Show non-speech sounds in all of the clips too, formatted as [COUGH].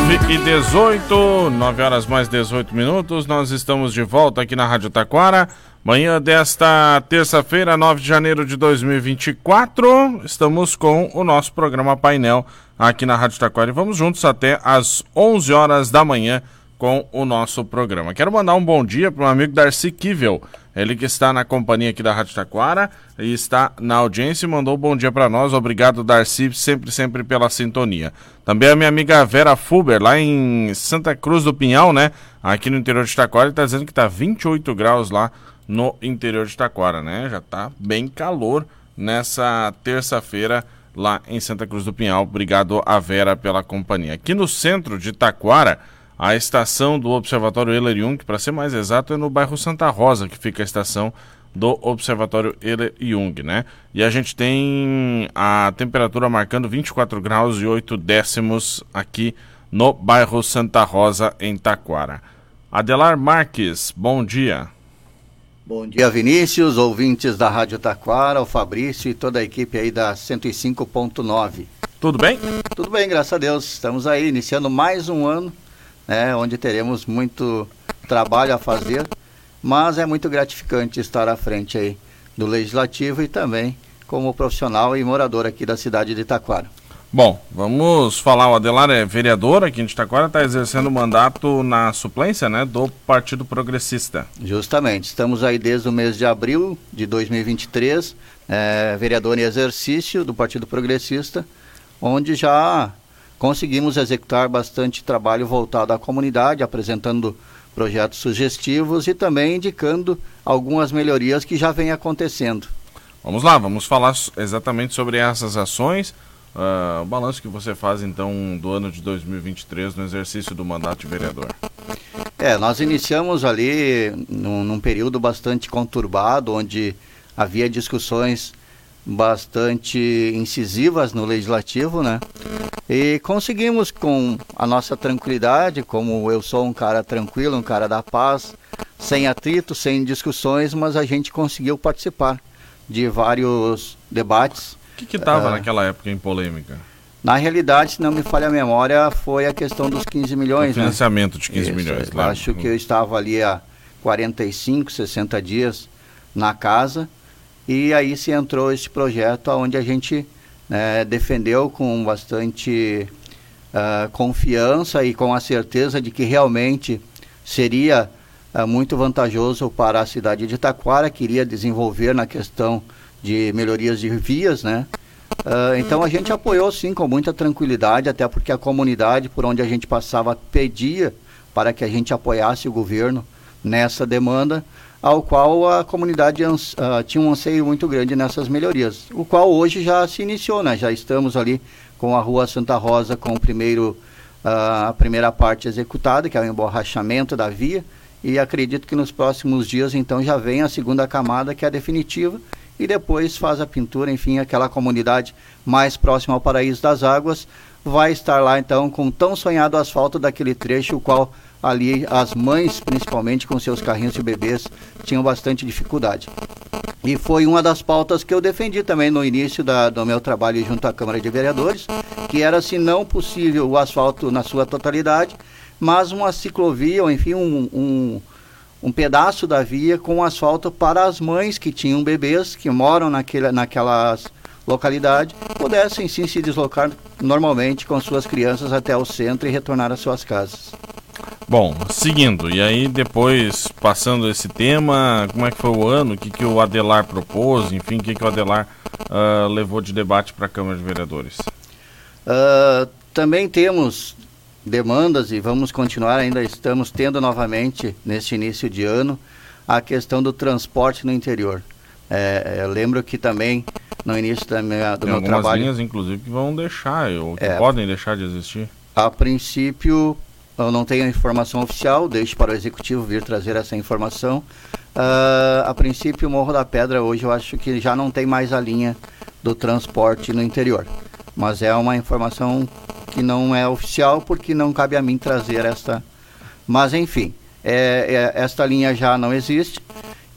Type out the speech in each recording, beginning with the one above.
9 e 18, 9 horas mais 18 minutos, nós estamos de volta aqui na Rádio Taquara. Manhã desta terça-feira, 9 de janeiro de 2024, estamos com o nosso programa Painel aqui na Rádio Taquara e vamos juntos até às 11 horas da manhã com o nosso programa. Quero mandar um bom dia para o amigo Darcy Kivel, ele que está na companhia aqui da Rádio Taquara e está na audiência e mandou um bom dia para nós. Obrigado, Darcy, sempre, sempre pela sintonia. Também a minha amiga Vera Fuber, lá em Santa Cruz do Pinhal, né? Aqui no interior de Taquara, está dizendo que está 28 graus lá no interior de Taquara, né? Já está bem calor nessa terça-feira lá em Santa Cruz do Pinhal. Obrigado a Vera pela companhia. Aqui no centro de Taquara, a estação do Observatório Euler Jung, para ser mais exato, é no bairro Santa Rosa, que fica a estação do Observatório Euler Jung, né? E a gente tem a temperatura marcando 24 graus e 8 décimos aqui no bairro Santa Rosa, em Taquara. Adelar Marques, bom dia. Bom dia, Vinícius, ouvintes da Rádio Taquara, o Fabrício e toda a equipe aí da 105.9. Tudo bem? Tudo bem, graças a Deus. Estamos aí iniciando mais um ano né, onde teremos muito trabalho a fazer, mas é muito gratificante estar à frente aí do Legislativo e também como profissional e morador aqui da cidade de Itaquara. Bom, vamos falar, o Adelar é vereador aqui em Itaquara, está exercendo o mandato na suplência né, do Partido Progressista. Justamente, estamos aí desde o mês de abril de 2023, é, vereador em exercício do Partido Progressista, onde já conseguimos executar bastante trabalho voltado à comunidade, apresentando projetos sugestivos e também indicando algumas melhorias que já vêm acontecendo. Vamos lá, vamos falar exatamente sobre essas ações. Uh, o balanço que você faz então do ano de 2023 no exercício do mandato de vereador. É, nós iniciamos ali num, num período bastante conturbado, onde havia discussões bastante incisivas no legislativo, né? E conseguimos com a nossa tranquilidade, como eu sou um cara tranquilo, um cara da paz, sem atrito, sem discussões, mas a gente conseguiu participar de vários debates. O que estava uh, naquela época em polêmica? Na realidade, se não me falha a memória, foi a questão dos 15 milhões. O né? financiamento né? de 15 Isso, milhões, claro. Acho que eu estava ali há 45, 60 dias na casa e aí se entrou esse projeto onde a gente né, defendeu com bastante uh, confiança e com a certeza de que realmente seria uh, muito vantajoso para a cidade de Taquara, queria desenvolver na questão de melhorias de vias, né? Uh, então a gente apoiou sim com muita tranquilidade, até porque a comunidade por onde a gente passava pedia para que a gente apoiasse o governo nessa demanda ao qual a comunidade uh, tinha um anseio muito grande nessas melhorias, o qual hoje já se iniciou, né? Já estamos ali com a Rua Santa Rosa com o primeiro, uh, a primeira parte executada, que é o emborrachamento da via, e acredito que nos próximos dias então já vem a segunda camada, que é a definitiva, e depois faz a pintura, enfim, aquela comunidade mais próxima ao Paraíso das Águas vai estar lá então com o tão sonhado asfalto daquele trecho, o qual ali as mães, principalmente com seus carrinhos de bebês, tinham bastante dificuldade. E foi uma das pautas que eu defendi também no início da, do meu trabalho junto à Câmara de Vereadores, que era, se não possível, o asfalto na sua totalidade, mas uma ciclovia, ou enfim, um, um, um pedaço da via com asfalto para as mães que tinham bebês, que moram naquele, naquelas localidades, pudessem sim se deslocar normalmente com suas crianças até o centro e retornar às suas casas. Bom, seguindo, e aí depois, passando esse tema, como é que foi o ano, o que, que o Adelar propôs, enfim, o que, que o Adelar uh, levou de debate para a Câmara de Vereadores? Uh, também temos demandas e vamos continuar, ainda estamos tendo novamente, neste início de ano, a questão do transporte no interior. É, eu lembro que também no início da minha, do Tem meu trabalho... linhas, inclusive, que vão deixar, ou que é, podem deixar de existir. A princípio, eu não tenho a informação oficial, deixo para o executivo vir trazer essa informação. Uh, a princípio, o Morro da Pedra hoje eu acho que já não tem mais a linha do transporte no interior. Mas é uma informação que não é oficial porque não cabe a mim trazer esta. Mas enfim, é, é, esta linha já não existe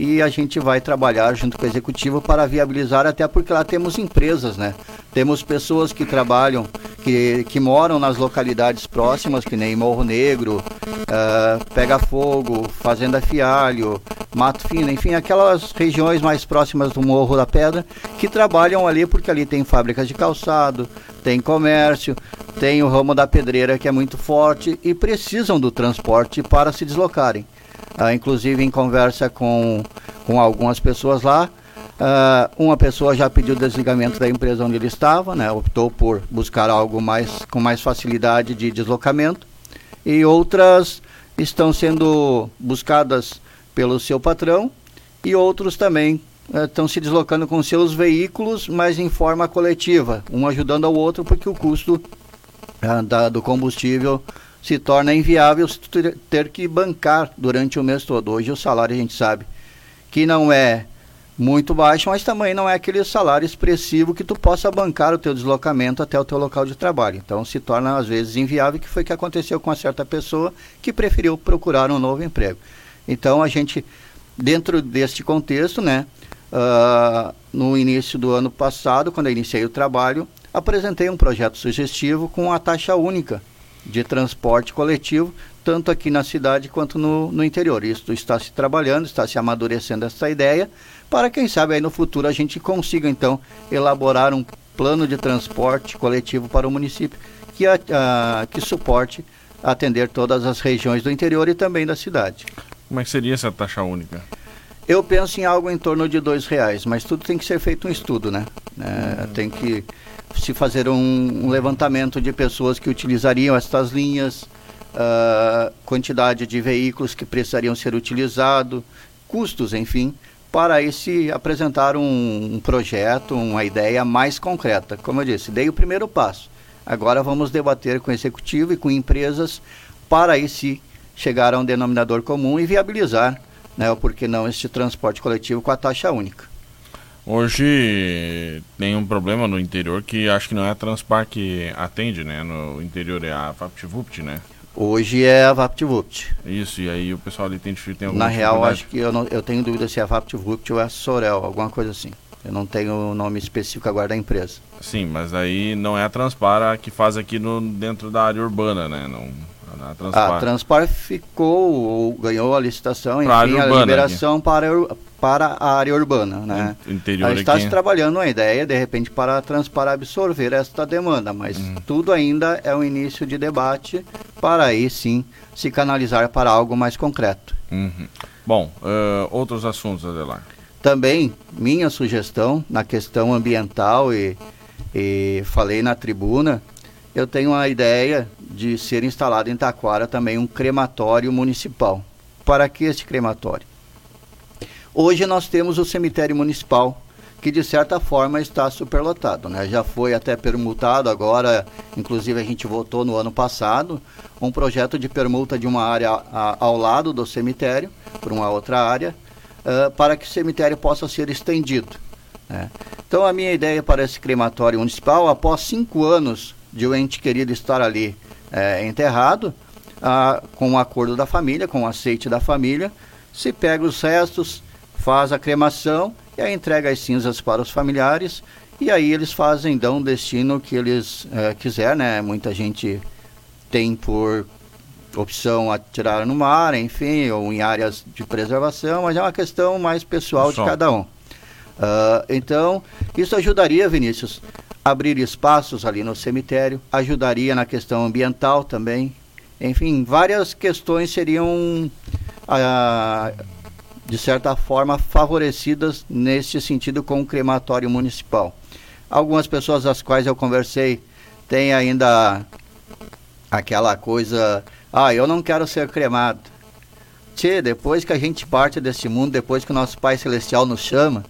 e a gente vai trabalhar junto com o executivo para viabilizar, até porque lá temos empresas, né? Temos pessoas que trabalham, que, que moram nas localidades próximas, que nem Morro Negro, uh, Pega Fogo, Fazenda Fialho, Mato Fino, enfim, aquelas regiões mais próximas do Morro da Pedra, que trabalham ali porque ali tem fábricas de calçado, tem comércio, tem o ramo da pedreira que é muito forte e precisam do transporte para se deslocarem. Uh, inclusive em conversa com, com algumas pessoas lá, Uh, uma pessoa já pediu desligamento da empresa onde ele estava, né, optou por buscar algo mais com mais facilidade de deslocamento, e outras estão sendo buscadas pelo seu patrão e outros também uh, estão se deslocando com seus veículos, mas em forma coletiva, um ajudando ao outro, porque o custo uh, da, do combustível se torna inviável ter, que bancar durante o mês todo. Hoje o salário a gente sabe que não é muito baixo, mas também não é aquele salário expressivo que tu possa bancar o teu deslocamento até o teu local de trabalho. Então se torna às vezes inviável, que foi que aconteceu com uma certa pessoa que preferiu procurar um novo emprego. Então a gente, dentro deste contexto, né, uh, no início do ano passado, quando eu iniciei o trabalho, apresentei um projeto sugestivo com a taxa única de transporte coletivo, tanto aqui na cidade quanto no, no interior. Isso está se trabalhando, está se amadurecendo essa ideia para quem sabe aí no futuro a gente consiga então elaborar um plano de transporte coletivo para o município que, a, a, que suporte atender todas as regiões do interior e também da cidade. Como é que seria essa taxa única? Eu penso em algo em torno de dois reais, mas tudo tem que ser feito um estudo, né? É, tem que se fazer um, um, levantamento de pessoas que utilizariam estas linhas, uh, quantidade de veículos que precisariam ser utilizados, custos, enfim, para aí se apresentar um, um projeto, uma ideia mais concreta. Como eu disse, dei o primeiro passo. Agora vamos debater com o executivo e com empresas para aí se chegar a um denominador comum e viabilizar, né, por que não, este transporte coletivo com a taxa única. Hoje tem um problema no interior que acho que não é a Transpar que atende, né? No interior é a VaptVupt, né? Hoje é a VaptVupt. Isso, e aí o pessoal ali tem, tem alguma Na real, acho que eu, não, eu tenho dúvida se é a VaptVupt ou é a Sorel, alguma coisa assim. Eu não tenho o nome específico agora da empresa. Sim, mas aí não é a Transpar que faz aqui no, dentro da área urbana, né? Não, a Transpar. A Transpar ficou, ganhou a licitação, enfim, a, a liberação aqui. para para a área urbana. Né? Interior a gente está se trabalhando uma ideia, de repente, para transpar absorver esta demanda, mas uhum. tudo ainda é um início de debate para aí sim se canalizar para algo mais concreto. Uhum. Bom, uh, outros assuntos, Adelar. Também, minha sugestão na questão ambiental e, e falei na tribuna, eu tenho a ideia de ser instalado em Taquara também um crematório municipal. Para que este crematório? Hoje nós temos o cemitério municipal, que de certa forma está superlotado, né? Já foi até permutado agora, inclusive a gente votou no ano passado, um projeto de permuta de uma área a, ao lado do cemitério, por uma outra área, uh, para que o cemitério possa ser estendido. Né? Então a minha ideia para esse crematório municipal, após cinco anos de o ente querido estar ali é, enterrado, uh, com o um acordo da família, com o aceite da família, se pega os restos, faz a cremação e aí entrega as cinzas para os familiares e aí eles fazem, dão o destino que eles é, quiser, né? Muita gente tem por opção atirar no mar, enfim, ou em áreas de preservação, mas é uma questão mais pessoal de cada um. Uh, então, isso ajudaria, Vinícius, a abrir espaços ali no cemitério, ajudaria na questão ambiental também. Enfim, várias questões seriam uh, de certa forma, favorecidas nesse sentido com o crematório municipal. Algumas pessoas das quais eu conversei têm ainda aquela coisa, ah, eu não quero ser cremado. Tchê, depois que a gente parte desse mundo, depois que o nosso Pai Celestial nos chama,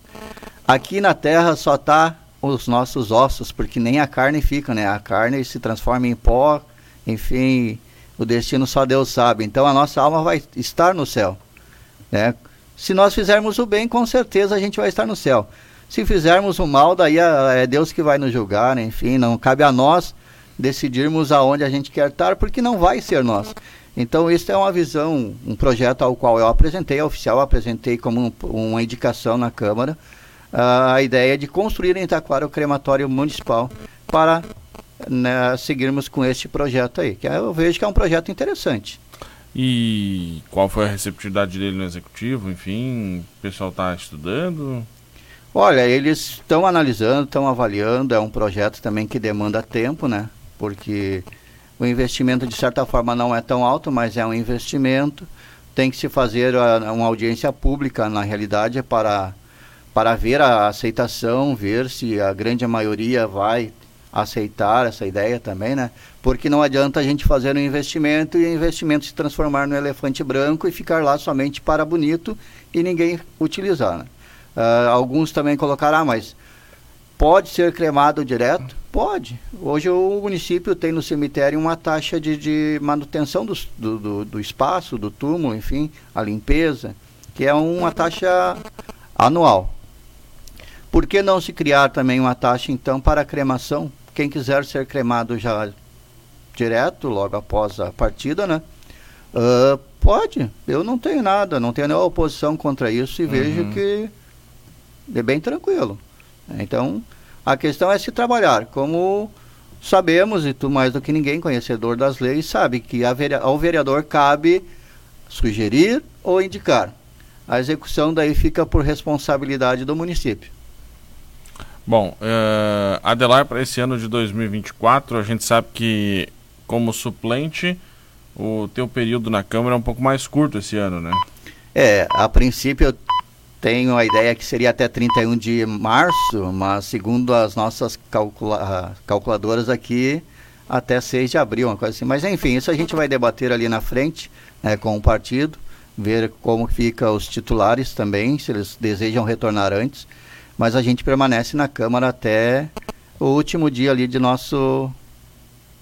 aqui na Terra só tá os nossos ossos, porque nem a carne fica, né? A carne se transforma em pó, enfim, o destino só Deus sabe. Então a nossa alma vai estar no céu, né? Se nós fizermos o bem, com certeza a gente vai estar no céu. Se fizermos o mal, daí é, é Deus que vai nos julgar, enfim, não cabe a nós decidirmos aonde a gente quer estar, porque não vai ser nós. Então, isso é uma visão, um projeto ao qual eu apresentei, oficial, apresentei como um, uma indicação na Câmara, uh, a ideia de construir em Itaquara o crematório municipal para né, seguirmos com este projeto aí, que é, eu vejo que é um projeto interessante. E qual foi a receptividade dele no executivo? Enfim, o pessoal está estudando? Olha, eles estão analisando, estão avaliando. É um projeto também que demanda tempo, né? Porque o investimento, de certa forma, não é tão alto, mas é um investimento. Tem que se fazer uma audiência pública, na realidade, para, para ver a aceitação, ver se a grande maioria vai aceitar essa ideia também, né? Porque não adianta a gente fazer um investimento e o investimento se transformar no elefante branco e ficar lá somente para bonito e ninguém utilizar. Né? Uh, alguns também colocaram, ah, mas pode ser cremado direto? Pode. Hoje o município tem no cemitério uma taxa de, de manutenção do, do, do espaço, do túmulo, enfim, a limpeza, que é uma taxa anual. Por que não se criar também uma taxa, então, para a cremação? Quem quiser ser cremado já direto, logo após a partida, né? Uh, pode. Eu não tenho nada, não tenho nenhuma oposição contra isso e uhum. vejo que é bem tranquilo. Então, a questão é se trabalhar. Como sabemos, e tu mais do que ninguém, conhecedor das leis, sabe que ao vereador cabe sugerir ou indicar. A execução daí fica por responsabilidade do município. Bom, uh, Adelar, para esse ano de 2024, a gente sabe que, como suplente, o teu período na Câmara é um pouco mais curto esse ano, né? É, a princípio eu tenho a ideia que seria até 31 de março, mas segundo as nossas calcula calculadoras aqui, até 6 de abril, uma coisa assim. Mas enfim, isso a gente vai debater ali na frente né, com o partido, ver como fica os titulares também, se eles desejam retornar antes mas a gente permanece na Câmara até o último dia ali de nosso,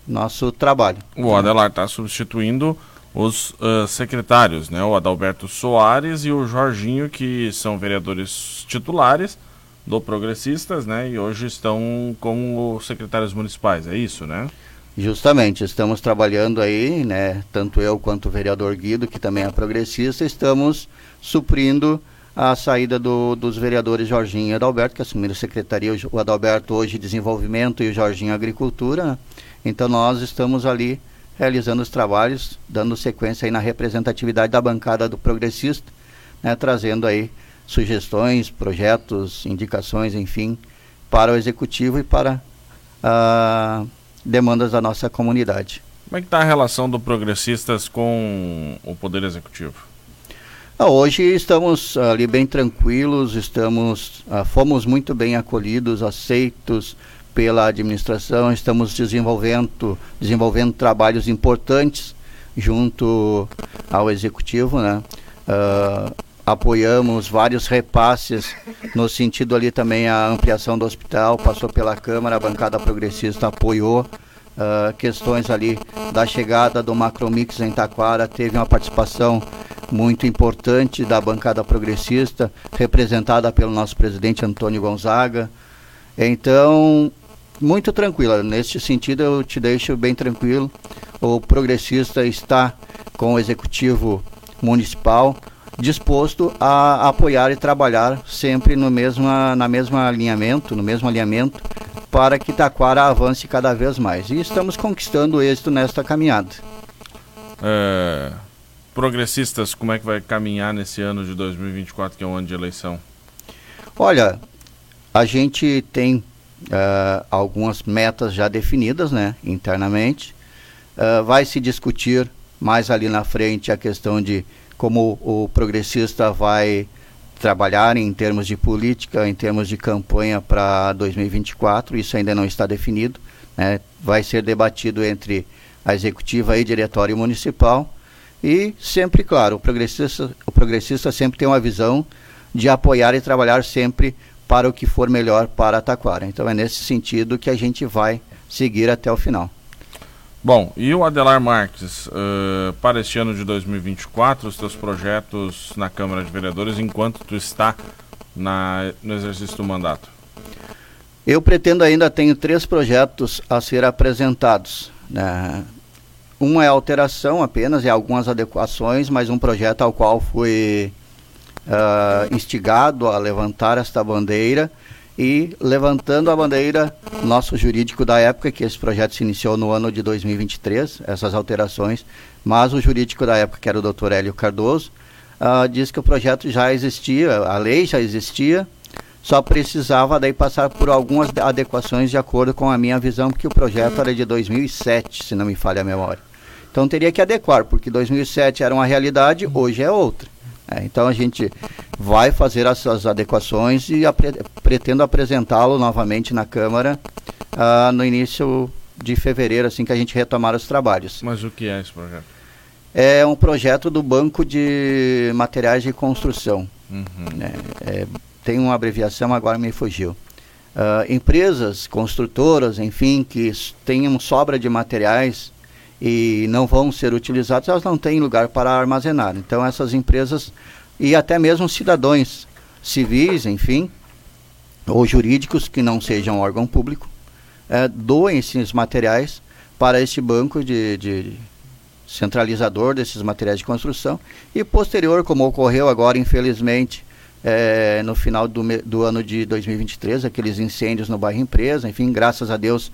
nosso trabalho. O Adelar está substituindo os uh, secretários, né? O Adalberto Soares e o Jorginho, que são vereadores titulares do Progressistas, né? E hoje estão como secretários municipais, é isso, né? Justamente, estamos trabalhando aí, né? Tanto eu quanto o vereador Guido, que também é progressista, estamos suprindo a saída do, dos vereadores Jorginho e Adalberto, que assumiram a secretaria, o Adalberto hoje Desenvolvimento e o Jorginho Agricultura. Né? Então nós estamos ali realizando os trabalhos, dando sequência aí na representatividade da bancada do progressista, né? trazendo aí sugestões, projetos, indicações, enfim, para o executivo e para uh, demandas da nossa comunidade. Como é que está a relação do progressistas com o poder executivo? Ah, hoje estamos ali bem tranquilos, estamos, ah, fomos muito bem acolhidos, aceitos pela administração, estamos desenvolvendo, desenvolvendo trabalhos importantes junto ao executivo, né? Uh, apoiamos vários repasses no sentido ali também a ampliação do hospital, passou pela Câmara, a bancada progressista apoiou uh, questões ali da chegada do Macromix em Taquara, teve uma participação muito importante da bancada progressista, representada pelo nosso presidente Antônio Gonzaga. Então, muito tranquila. Neste sentido, eu te deixo bem tranquilo. O progressista está com o executivo municipal disposto a apoiar e trabalhar sempre no mesmo, na mesma alinhamento, no mesmo alinhamento, para que Taquara avance cada vez mais. E estamos conquistando êxito nesta caminhada. É, progressistas, como é que vai caminhar nesse ano de 2024, que é um ano de eleição? Olha, a gente tem uh, algumas metas já definidas, né, internamente. Uh, vai se discutir mais ali na frente a questão de como o progressista vai trabalhar em termos de política, em termos de campanha para 2024. Isso ainda não está definido. Né? Vai ser debatido entre a executiva e diretório municipal e sempre, claro, o progressista, o progressista sempre tem uma visão de apoiar e trabalhar sempre para o que for melhor para a Taquara. Então é nesse sentido que a gente vai seguir até o final. Bom, e o Adelar Marques, uh, para este ano de 2024, os teus projetos na Câmara de Vereadores enquanto tu está na, no exercício do mandato? Eu pretendo ainda, tenho três projetos a ser apresentados. Né? Uma é alteração apenas, é algumas adequações, mas um projeto ao qual fui uh, instigado a levantar esta bandeira e levantando a bandeira, nosso jurídico da época, que esse projeto se iniciou no ano de 2023, essas alterações, mas o jurídico da época, que era o doutor Hélio Cardoso, uh, que o projeto já existia, a lei já existia, só precisava daí passar por algumas adequações de acordo com a minha visão, porque o projeto era de 2007, se não me falha a memória. Então teria que adequar, porque 2007 era uma realidade, hoje é outra. É, então a gente vai fazer essas adequações e apre pretendo apresentá-lo novamente na Câmara uh, no início de fevereiro, assim que a gente retomar os trabalhos. Mas o que é esse projeto? É um projeto do Banco de Materiais de Construção. Uhum. Né? É, tem uma abreviação, agora me fugiu. Uh, empresas, construtoras, enfim, que tenham sobra de materiais e não vão ser utilizados, elas não têm lugar para armazenar. Então, essas empresas e até mesmo cidadãos civis, enfim, ou jurídicos que não sejam órgão público, é, doem esses materiais para este banco de, de centralizador desses materiais de construção e posterior, como ocorreu agora, infelizmente, é, no final do, do, ano de 2023, aqueles incêndios no bairro Empresa, enfim, graças a Deus,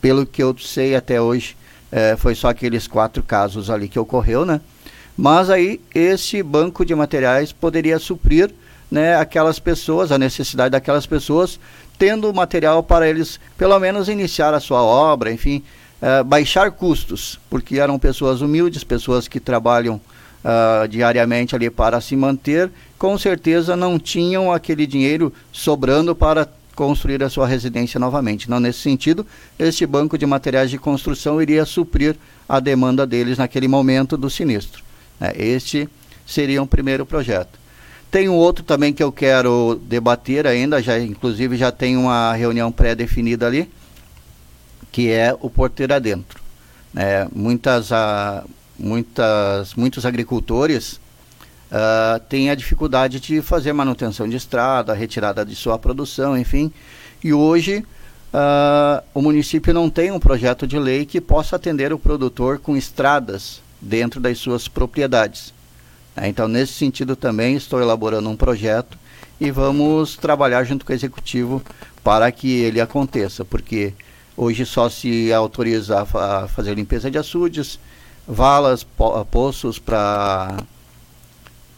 pelo que eu sei até hoje, é, foi só aqueles quatro casos ali que ocorreu, né? Mas aí esse banco de materiais poderia suprir né, aquelas pessoas, a necessidade daquelas pessoas, tendo material para eles pelo menos iniciar a sua obra, enfim, é, baixar custos, porque eram pessoas humildes, pessoas que trabalham uh, diariamente ali para se manter, com certeza não tinham aquele dinheiro sobrando para construir a sua residência novamente. Não nesse sentido, este banco de materiais de construção iria suprir a demanda deles naquele momento do sinistro. Né? Este seria um primeiro projeto. Tem um outro também que eu quero debater ainda, já inclusive já tem uma reunião pré-definida ali, que é o porteiro adentro. É, muitas, a, muitas, muitos agricultores uh, têm a dificuldade de fazer manutenção de estrada, retirada de sua produção, enfim. E hoje uh, o município não tem um projeto de lei que possa atender o produtor com estradas dentro das suas propriedades. Né? Então, nesse sentido também estou elaborando um projeto e vamos trabalhar junto com o executivo para que ele aconteça, porque hoje só se autoriza a fazer limpeza de açudes, valas, po poços para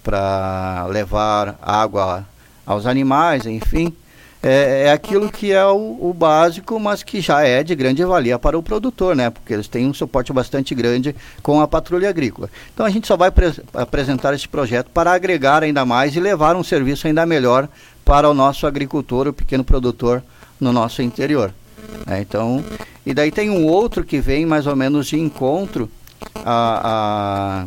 para levar água aos animais, enfim. É, é aquilo que é o, o, básico, mas que já é de grande valia para o produtor, né? Porque eles têm um suporte bastante grande com a patrulha agrícola. Então a gente só vai apresentar esse projeto para agregar ainda mais e levar um serviço ainda melhor para o nosso agricultor, o pequeno produtor no nosso interior. É, então, e daí tem um outro que vem mais ou menos de encontro a, a,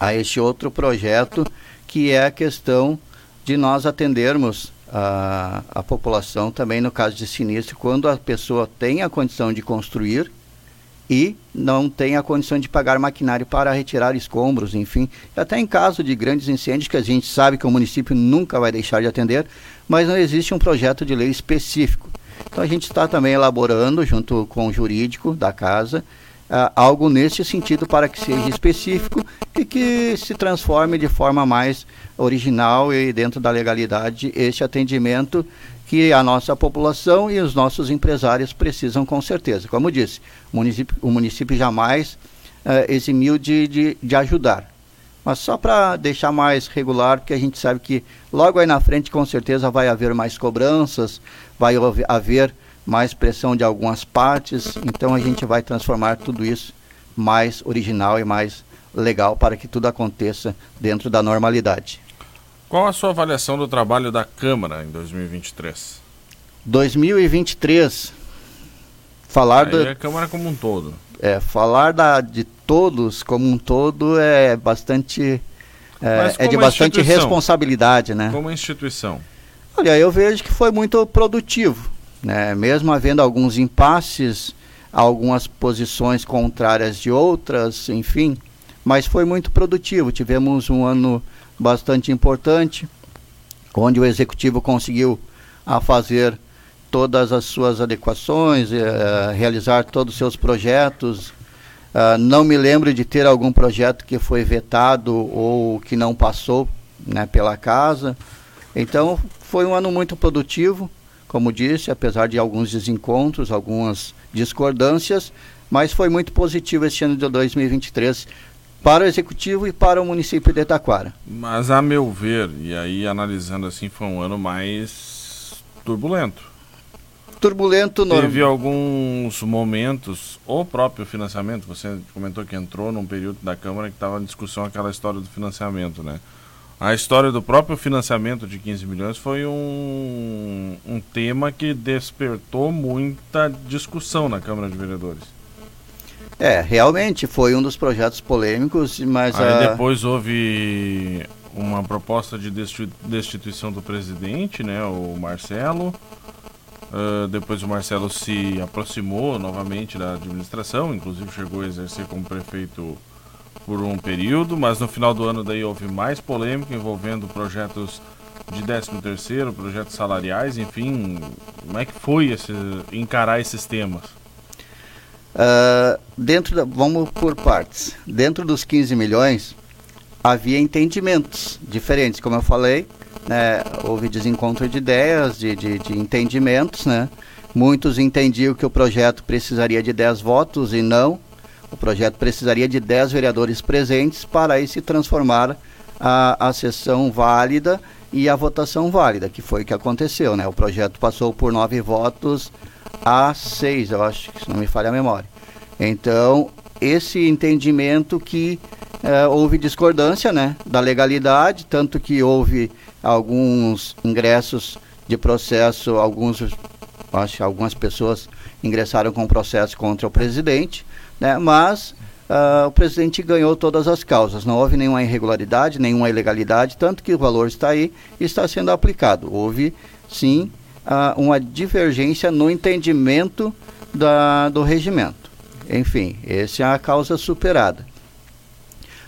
a este outro projeto, que é a questão de nós atendermos a, a população também no caso de sinistro, quando a pessoa tem a condição de construir e não tem a condição de pagar maquinário para retirar escombros, enfim. Até em caso de grandes incêndios, que a gente sabe que o município nunca vai deixar de atender, mas não existe um projeto de lei específico. Então a gente está também elaborando, junto com o jurídico da casa, uh, algo nesse sentido para que seja específico e que se transforme de forma mais original e dentro da legalidade este atendimento que a nossa população e os nossos empresários precisam com certeza. Como disse, o município, o município jamais uh, eximiu de, de, de ajudar. Mas só para deixar mais regular, porque a gente sabe que logo aí na frente com certeza vai haver mais cobranças, vai haver mais pressão de algumas partes, então a gente vai transformar tudo isso mais original e mais legal para que tudo aconteça dentro da normalidade. Qual a sua avaliação do trabalho da Câmara em 2023? 2023, falar Aí da é Câmara como um todo. É, falar da, de todos como um todo é bastante é, é de bastante responsabilidade, né? Como instituição. Olha, eu vejo que foi muito produtivo né? mesmo havendo alguns impasses, algumas posições contrárias de outras, enfim, mas foi muito produtivo. Tivemos um ano bastante importante, onde o executivo conseguiu a fazer todas as suas adequações, eh, realizar todos os seus projetos. Uh, não me lembro de ter algum projeto que foi vetado ou que não passou né, pela casa. Então, foi um ano muito produtivo como disse, apesar de alguns desencontros, algumas discordâncias, mas foi muito positivo este ano de 2023 para o executivo e para o município de Taquara. Mas a meu ver, e aí analisando assim, foi um ano mais turbulento. Turbulento não. Teve alguns momentos, o próprio financiamento, você comentou que entrou num período da Câmara que estava em discussão aquela história do financiamento, né? A história do próprio financiamento de 15 milhões foi um, um tema que despertou muita discussão na Câmara de Vereadores. É, realmente foi um dos projetos polêmicos, mas. Aí a... depois houve uma proposta de destituição do presidente, né, o Marcelo. Uh, depois o Marcelo se aproximou novamente da administração, inclusive chegou a exercer como prefeito por um período, mas no final do ano daí houve mais polêmica envolvendo projetos de 13 terceiro, projetos salariais, enfim, como é que foi esse, encarar esses temas? Uh, dentro da, vamos por partes. Dentro dos 15 milhões, havia entendimentos diferentes, como eu falei, né, houve desencontro de ideias, de, de, de, entendimentos, né? Muitos entendiam que o projeto precisaria de 10 votos e não. O projeto precisaria de 10 vereadores presentes para aí se transformar a, a sessão válida e a votação válida, que foi o que aconteceu, né? O projeto passou por nove votos a seis, eu acho, se não me falha a memória. Então, esse entendimento que é, houve discordância né, da legalidade, tanto que houve alguns ingressos de processo, alguns, acho algumas pessoas ingressaram com processo contra o presidente, né, mas uh, o presidente ganhou todas as causas, não houve nenhuma irregularidade, nenhuma ilegalidade, tanto que o valor está aí e está sendo aplicado. Houve, sim, uh, uma divergência no entendimento da, do regimento. Enfim, essa é a causa superada.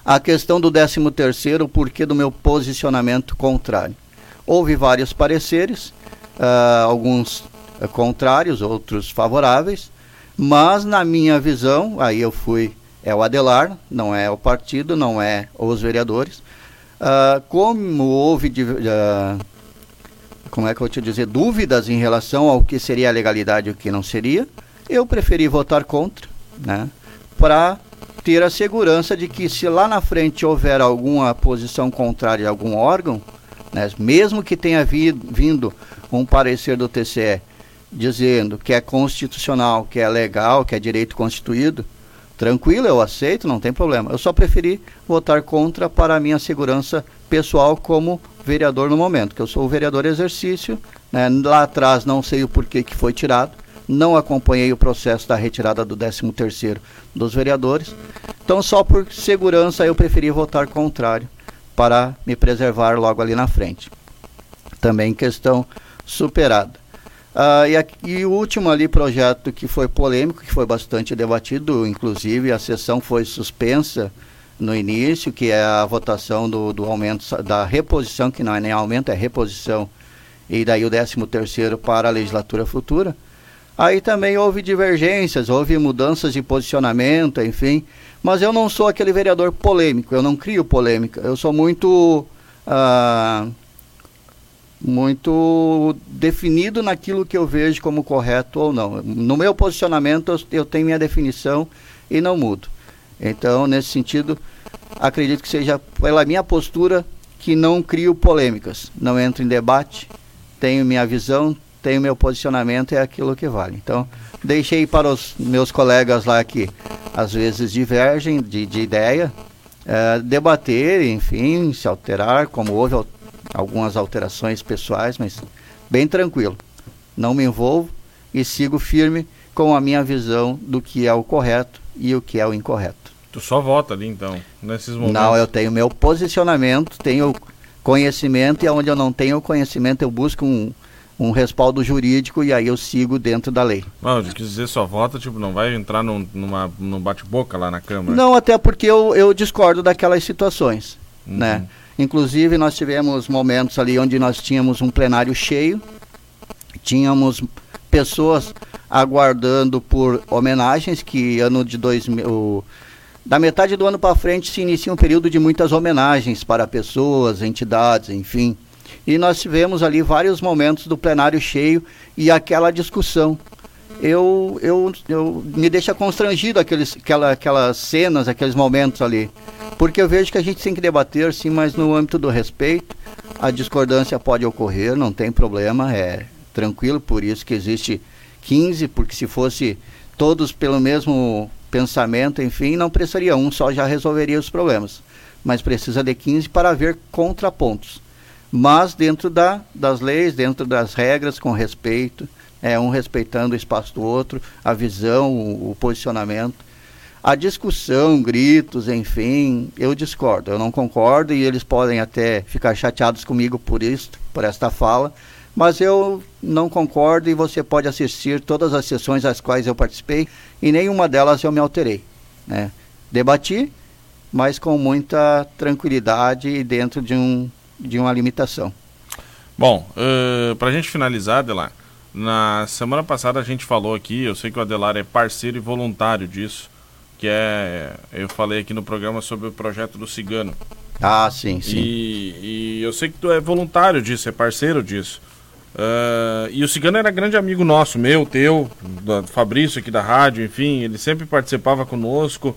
A questão do 13 terceiro, o porquê do meu posicionamento contrário. Houve vários pareceres, uh, alguns uh, contrários, outros favoráveis, mas na minha visão, aí eu fui, é o Adelar, não é o partido, não é os vereadores. Uh, como houve como é que eu te dizer, dúvidas em relação ao que seria a legalidade e o que não seria, eu preferi votar contra, né? Para ter a segurança de que se lá na frente houver alguma posição contrária a algum órgão, né, mesmo que tenha vi, vindo um parecer do TCE dizendo que é constitucional, que é legal, que é direito constituído, tranquilo, eu aceito, não tem problema. Eu só preferi votar contra para a minha segurança pessoal como vereador no momento, que eu sou o vereador exercício, né? lá atrás não sei o porquê que foi tirado, não acompanhei o processo da retirada do 13º dos vereadores, então só por segurança eu preferi votar contrário para me preservar logo ali na frente. Também questão superada. Ah, e, aqui, e, o último ali projeto que foi polêmico, que foi bastante debatido, inclusive a sessão foi suspensa no início, que é a votação do, do aumento da reposição, que não é nem aumento, é reposição, e daí o 13 terceiro para a legislatura futura. Aí também houve divergências, houve mudanças de posicionamento, enfim. Mas eu não sou aquele vereador polêmico, eu não crio polêmica. Eu sou muito. Ah, muito definido naquilo que eu vejo como correto ou não. No meu posicionamento, eu tenho minha definição e não mudo. Então, nesse sentido, acredito que seja pela minha postura que não crio polêmicas, não entro em debate, tenho minha visão, tenho meu posicionamento, é aquilo que vale. Então, deixei para os meus colegas lá que às vezes divergem de, de ideia, é, debater, enfim, se alterar, como houve algumas alterações pessoais, mas bem tranquilo. Não me envolvo e sigo firme com a minha visão do que é o correto e o que é o incorreto. Tu só vota ali então, nesses momentos? Não, eu tenho meu posicionamento, tenho conhecimento e onde eu não tenho conhecimento eu busco um, um respaldo jurídico e aí eu sigo dentro da lei. Não, eu quis dizer só vota, tipo, não vai entrar num, numa, num bate-boca lá na Câmara? Não, até porque eu, eu discordo daquelas situações, uhum. né? Inclusive, nós tivemos momentos ali onde nós tínhamos um plenário cheio, tínhamos pessoas aguardando por homenagens, que ano de 2000, da metade do ano para frente se inicia um período de muitas homenagens para pessoas, entidades, enfim. E nós tivemos ali vários momentos do plenário cheio e aquela discussão. Eu, eu, eu me deixa constrangido aqueles, aquela, aquelas cenas, aqueles momentos ali. Porque eu vejo que a gente tem que debater, sim, mas no âmbito do respeito. A discordância pode ocorrer, não tem problema, é tranquilo, por isso que existe 15, porque se fosse todos pelo mesmo pensamento, enfim, não precisaria um só já resolveria os problemas. Mas precisa de 15 para haver contrapontos. Mas dentro da, das leis, dentro das regras, com respeito, é um respeitando o espaço do outro, a visão, o, o posicionamento. A discussão, gritos, enfim, eu discordo, eu não concordo e eles podem até ficar chateados comigo por isso, por esta fala, mas eu não concordo e você pode assistir todas as sessões às quais eu participei e nenhuma delas eu me alterei. Né? Debati, mas com muita tranquilidade e dentro de, um, de uma limitação. Bom, uh, para a gente finalizar, Adelar, na semana passada a gente falou aqui, eu sei que o Adelar é parceiro e voluntário disso, que é, eu falei aqui no programa sobre o projeto do Cigano. Ah, sim, sim. E, e eu sei que tu é voluntário disso, é parceiro disso. Uh, e o Cigano era grande amigo nosso, meu, teu, do Fabrício aqui da rádio, enfim, ele sempre participava conosco.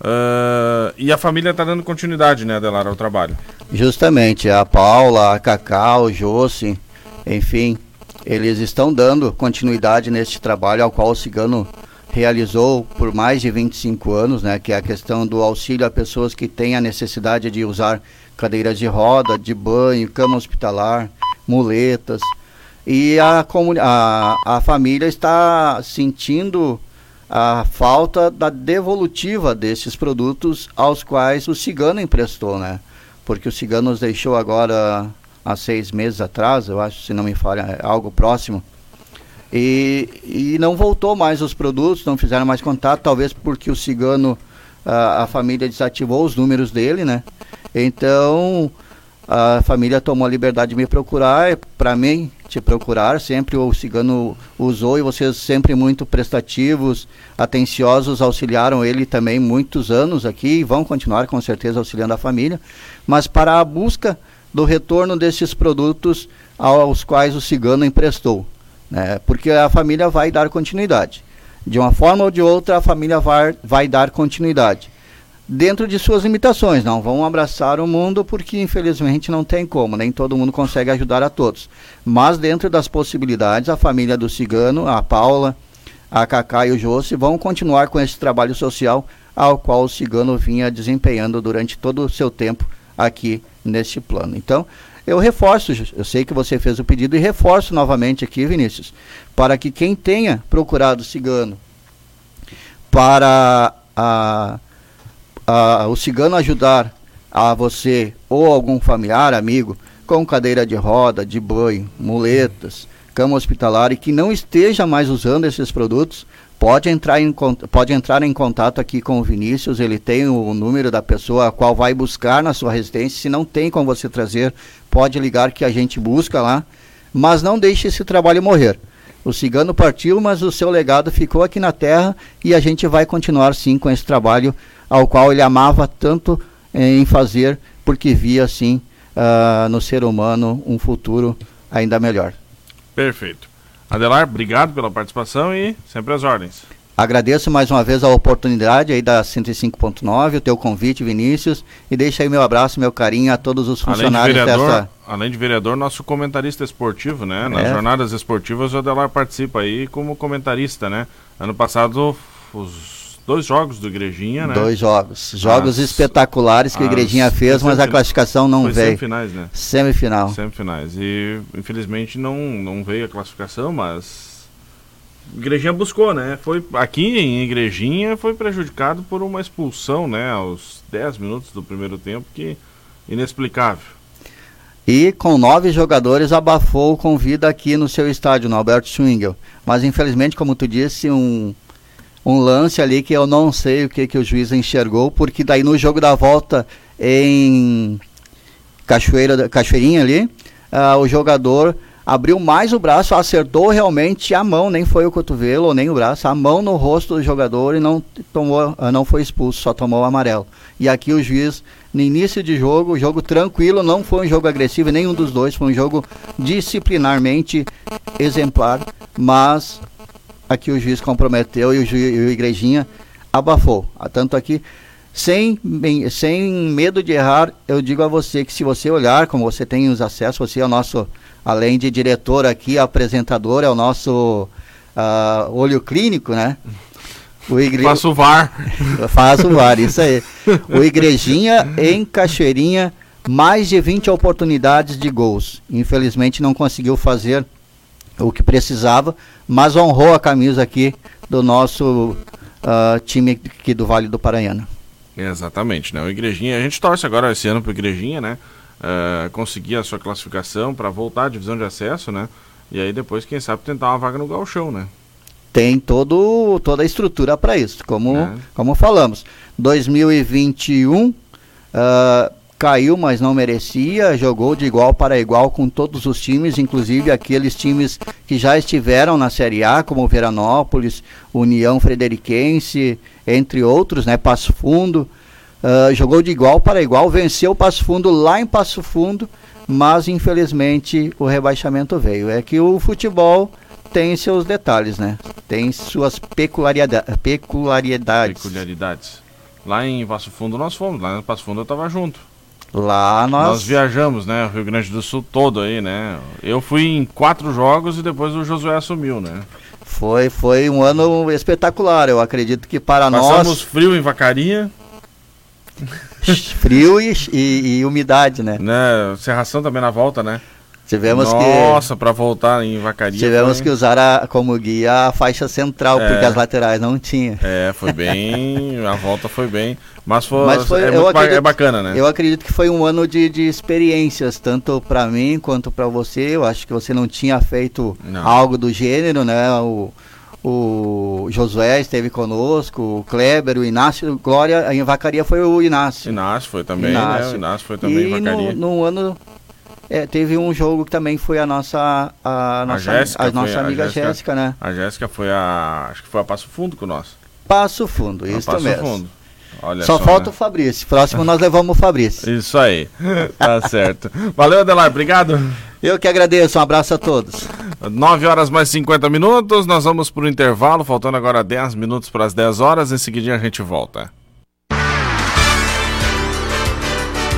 Uh, e a família está dando continuidade, né, Adelar, ao trabalho. Justamente, a Paula, a Cacau, o Josi, enfim, eles estão dando continuidade neste trabalho ao qual o Cigano realizou por mais de 25 anos, né, que é a questão do auxílio a pessoas que têm a necessidade de usar cadeiras de roda, de banho, cama hospitalar, muletas, e a, a, a família está sentindo a falta da devolutiva desses produtos aos quais o cigano emprestou, né? Porque o cigano nos deixou agora há seis meses atrás, eu acho, se não me falha, é algo próximo. E, e não voltou mais os produtos, não fizeram mais contato, talvez porque o cigano, a, a família desativou os números dele, né? Então, a família tomou a liberdade de me procurar, para mim, te procurar, sempre o cigano usou e vocês sempre muito prestativos, atenciosos, auxiliaram ele também muitos anos aqui e vão continuar com certeza auxiliando a família, mas para a busca do retorno desses produtos aos quais o cigano emprestou, né? porque a família vai dar continuidade. De uma forma ou de outra, a família vai, vai dar continuidade dentro de suas limitações. Não vão abraçar o mundo porque infelizmente não tem como, nem todo mundo consegue ajudar a todos. Mas dentro das possibilidades, a família do Cigano, a Paula, a Cacá e o Josi vão continuar com esse trabalho social ao qual o Cigano vinha desempenhando durante todo o seu tempo aqui neste plano. Então, eu reforço, eu sei que você fez o pedido e reforço novamente aqui, Vinícius, para que quem tenha procurado Cigano para a a, o cigano ajudar a você ou algum familiar, amigo, com cadeira de roda, de banho, muletas, cama hospitalar e que não esteja mais usando esses produtos, pode entrar em, pode entrar em contato aqui com o Vinícius, ele tem o número da pessoa a qual vai buscar na sua residência. Se não tem como você trazer, pode ligar que a gente busca lá. Mas não deixe esse trabalho morrer. O cigano partiu, mas o seu legado ficou aqui na terra e a gente vai continuar sim com esse trabalho ao qual ele amava tanto eh, em fazer, porque via assim uh, no ser humano um futuro ainda melhor. Perfeito. Adelar, obrigado pela participação e sempre às ordens. Agradeço mais uma vez a oportunidade aí da 105.9, o teu convite, Vinícius, e deixa aí meu abraço, meu carinho a todos os funcionários além de vereador, dessa... Além de vereador, nosso comentarista esportivo, né? Nas é. jornadas esportivas o Adelar participa aí como comentarista, né? Ano passado os dois jogos do Igrejinha, né? Dois jogos. Jogos as, espetaculares que o Igrejinha fez, mas a classificação não veio. Semifinais, né? Semifinal. Semifinais. E infelizmente não, não veio a classificação, mas. Igrejinha buscou, né? Foi aqui em Igrejinha foi prejudicado por uma expulsão, né, aos 10 minutos do primeiro tempo, que inexplicável. E com nove jogadores abafou com vida aqui no seu estádio, no Alberto Schwingel. Mas infelizmente, como tu disse, um um lance ali que eu não sei o que, que o juiz enxergou, porque daí no jogo da volta em Cachoeira, Cachoeirinha ali, uh, o jogador abriu mais o braço, acertou realmente a mão, nem foi o cotovelo nem o braço, a mão no rosto do jogador e não tomou, ah, não foi expulso, só tomou o amarelo. E aqui o juiz, no início de jogo, jogo tranquilo, não foi um jogo agressivo, nenhum dos dois, foi um jogo disciplinarmente exemplar, mas aqui o juiz comprometeu e o, juiz, e o Igrejinha abafou. Ah, tanto aqui, sem, sem medo de errar, eu digo a você que se você olhar, como você tem os acessos, você é o nosso, além de diretor aqui, apresentador, é o nosso uh, olho clínico, né? O igre... Faço o VAR. [LAUGHS] Faz o VAR, isso aí. O Igrejinha em Cachoeirinha, mais de 20 oportunidades de gols. Infelizmente não conseguiu fazer o que precisava, mas honrou a camisa aqui do nosso uh, time aqui do Vale do Paranhana. Exatamente, né? O Igrejinha, a gente torce agora esse ano para o Igrejinha, né? Uh, conseguir a sua classificação para voltar à divisão de acesso, né? E aí depois, quem sabe, tentar uma vaga no galchão, né? Tem todo, toda a estrutura para isso, como, é. como falamos. 2021 uh, caiu, mas não merecia, jogou de igual para igual com todos os times, inclusive aqueles times que já estiveram na Série A, como Veranópolis, União Frederiquense, entre outros, né, Passo Fundo. Uh, jogou de igual para igual, venceu o Passo Fundo lá em Passo Fundo, mas infelizmente o rebaixamento veio. É que o futebol tem seus detalhes, né? Tem suas peculiaridades. Peculiaridades. Lá em Passo Fundo nós fomos, lá em Passo Fundo eu estava junto. Lá nós... nós viajamos, né? O Rio Grande do Sul todo aí, né? Eu fui em quatro jogos e depois o Josué assumiu, né? Foi, foi um ano espetacular. Eu acredito que para Passamos nós. Passamos frio em Vacaria. [LAUGHS] frio e, e, e, umidade, né? né? Serração também na volta, né? Tivemos Nossa, que. Nossa, para voltar em Vacaria. Tivemos foi... que usar a, como guia a faixa central, é, porque as laterais não tinha. É, foi bem. [LAUGHS] a volta foi bem. Mas foi, mas foi é, eu acredito, é bacana, né? Eu acredito que foi um ano de, de experiências, tanto para mim quanto para você. Eu acho que você não tinha feito não. algo do gênero, né? O, o Josué esteve conosco, o Kleber, o Inácio, Glória, em Vacaria foi o Inácio. Inácio foi também, Inácio. né? O Inácio foi também e em Vacaria. No, no ano é, teve um jogo que também foi a nossa a, nossa, a, Jéssica, a nossa amiga Jéssica, Jéssica, né? A Jéssica foi a acho que foi a Passo Fundo com nós. Passo Fundo, isso Passo mesmo. Fundo. Olha só, só falta né? o Fabrício. Próximo nós levamos o Fabrício. Isso aí. [LAUGHS] tá certo. Valeu, Adelar. Obrigado. Eu que agradeço. Um abraço a todos. 9 horas mais 50 minutos. Nós vamos para o intervalo. Faltando agora 10 minutos para as 10 horas. Em seguida a gente volta.